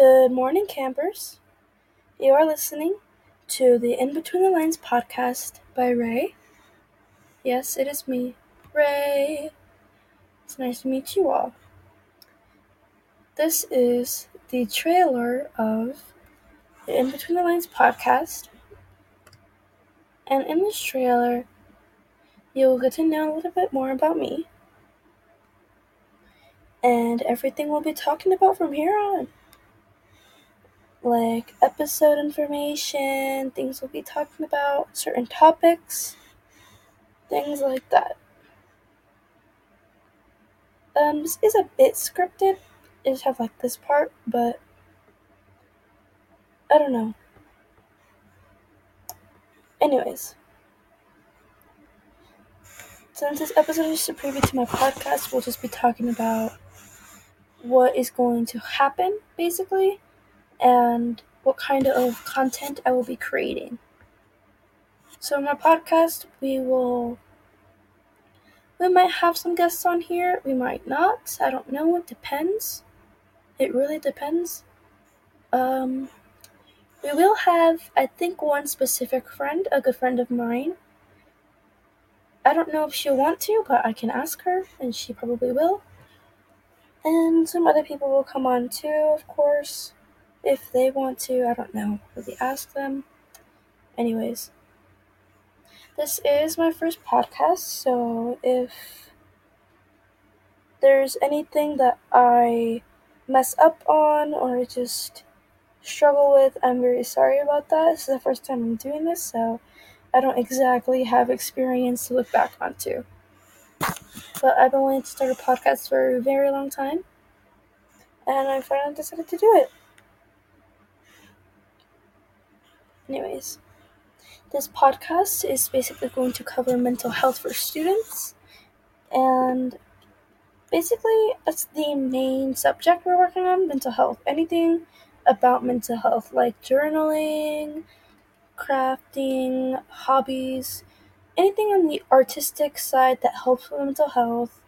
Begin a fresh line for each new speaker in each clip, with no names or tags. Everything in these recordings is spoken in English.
Good morning, campers. You are listening to the In Between the Lines podcast by Ray. Yes, it is me, Ray. It's nice to meet you all. This is the trailer of the In Between the Lines podcast. And in this trailer, you will get to know a little bit more about me. And everything we'll be talking about from here on like episode information, things we'll be talking about, certain topics, things like that. Um, this is a bit scripted. I just have like this part, but I don't know. Anyways, since this episode is just a preview to my podcast, we'll just be talking about what is going to happen, basically and what kind of content I will be creating. So, in my podcast, we will. We might have some guests on here, we might not. I don't know, it depends. It really depends. Um, we will have, I think, one specific friend, a good friend of mine. I don't know if she'll want to, but I can ask her, and she probably will. And some other people will come on too, of course if they want to, I don't know, really ask them. Anyways, this is my first podcast, so if there's anything that I mess up on or just struggle with, I'm very sorry about that. This is the first time I'm doing this, so I don't exactly have experience to look back onto. But I've been wanting to start a podcast for a very long time, and I finally decided to do it. Anyways, this podcast is basically going to cover mental health for students, and basically, that's the main subject we're working on mental health. Anything about mental health, like journaling, crafting, hobbies, anything on the artistic side that helps with mental health,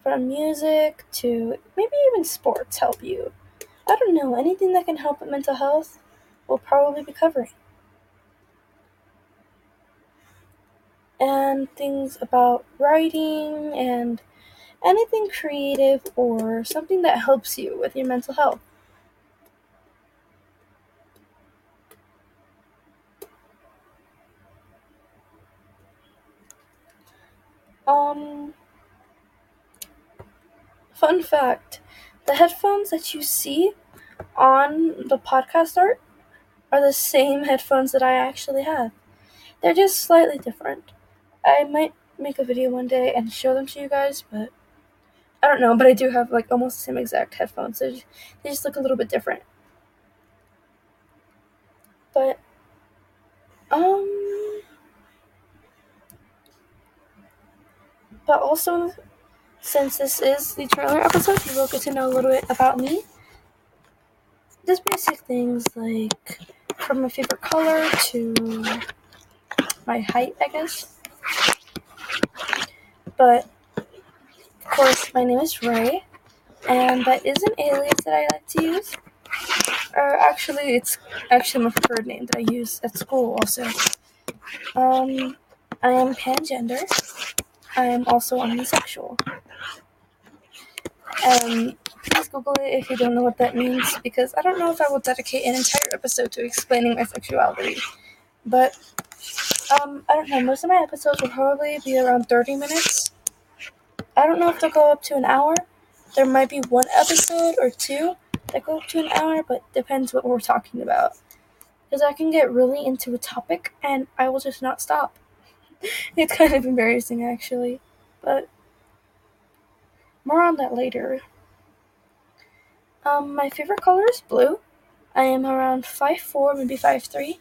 from music to maybe even sports help you. I don't know, anything that can help with mental health will probably be covering. And things about writing and anything creative or something that helps you with your mental health. Um, fun fact the headphones that you see on the podcast art are the same headphones that I actually have. They're just slightly different. I might make a video one day and show them to you guys, but I don't know. But I do have like almost the same exact headphones. They they just look a little bit different. But um, but also since this is the trailer episode, you will get to know a little bit about me. Just basic things like from my favorite color to my height, I guess. But of course, my name is Ray, and that is an alias that I like to use. Or actually, it's actually my preferred name that I use at school also. Um, I am pangender. I am also unisexual. Um, please Google it if you don't know what that means, because I don't know if I will dedicate an entire episode to explaining my sexuality. But, um, I don't know, most of my episodes will probably be around 30 minutes. I don't know if they'll go up to an hour. There might be one episode or two that go up to an hour, but depends what we're talking about. Because I can get really into a topic and I will just not stop. it's kind of embarrassing, actually. But, more on that later. Um, my favorite color is blue. I am around five four, maybe five three.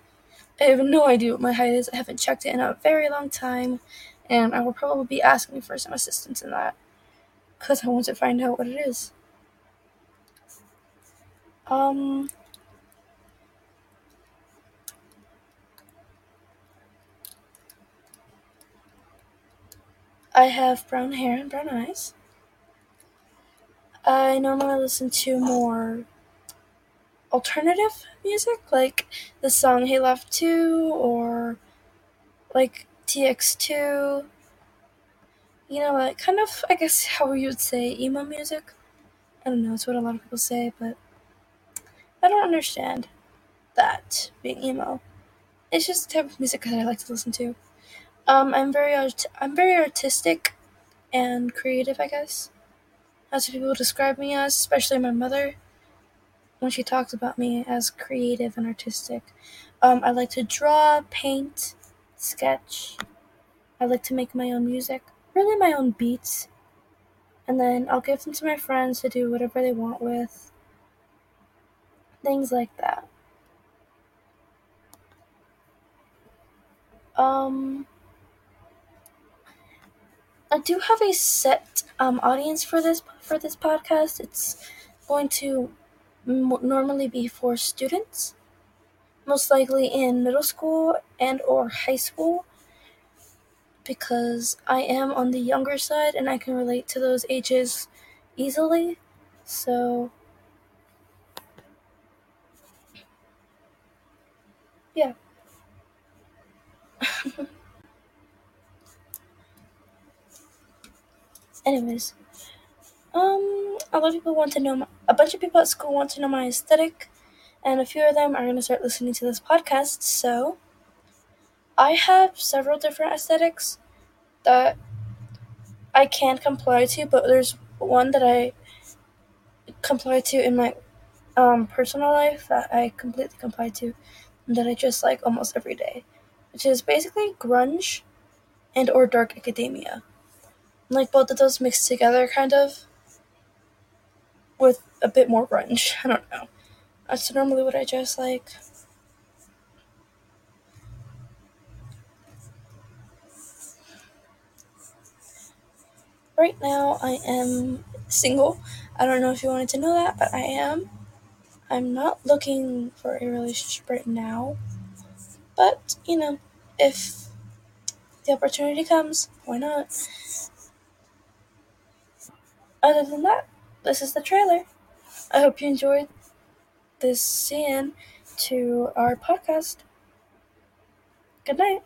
I have no idea what my height is. I haven't checked it in a very long time, and I will probably be asking for some assistance in that because I want to find out what it is. Um, I have brown hair and brown eyes. I normally listen to more alternative music, like the song Hey Love 2 or like TX2. You know, like kind of, I guess, how you would say emo music. I don't know, it's what a lot of people say, but I don't understand that being emo. It's just the type of music that I like to listen to. Um, I'm very art- I'm very artistic and creative, I guess. That's what people describe me as, especially my mother when she talks about me as creative and artistic. Um, I like to draw, paint, sketch. I like to make my own music, really my own beats. And then I'll give them to my friends to do whatever they want with. Things like that. Um, I do have a set um, audience for this for this podcast. It's going to m- normally be for students, most likely in middle school and or high school, because I am on the younger side and I can relate to those ages easily. So yeah. Anyways, um, a lot of people want to know. My, a bunch of people at school want to know my aesthetic, and a few of them are going to start listening to this podcast. So, I have several different aesthetics that I can comply to, but there's one that I comply to in my um, personal life that I completely comply to, and that I just like almost every day, which is basically grunge and or dark academia. Like both of those mixed together, kind of, with a bit more grunge. I don't know. That's normally what I just like. Right now, I am single. I don't know if you wanted to know that, but I am. I'm not looking for a relationship right now. But, you know, if the opportunity comes, why not? Other than that, this is the trailer. I hope you enjoyed this scene to our podcast. Good night.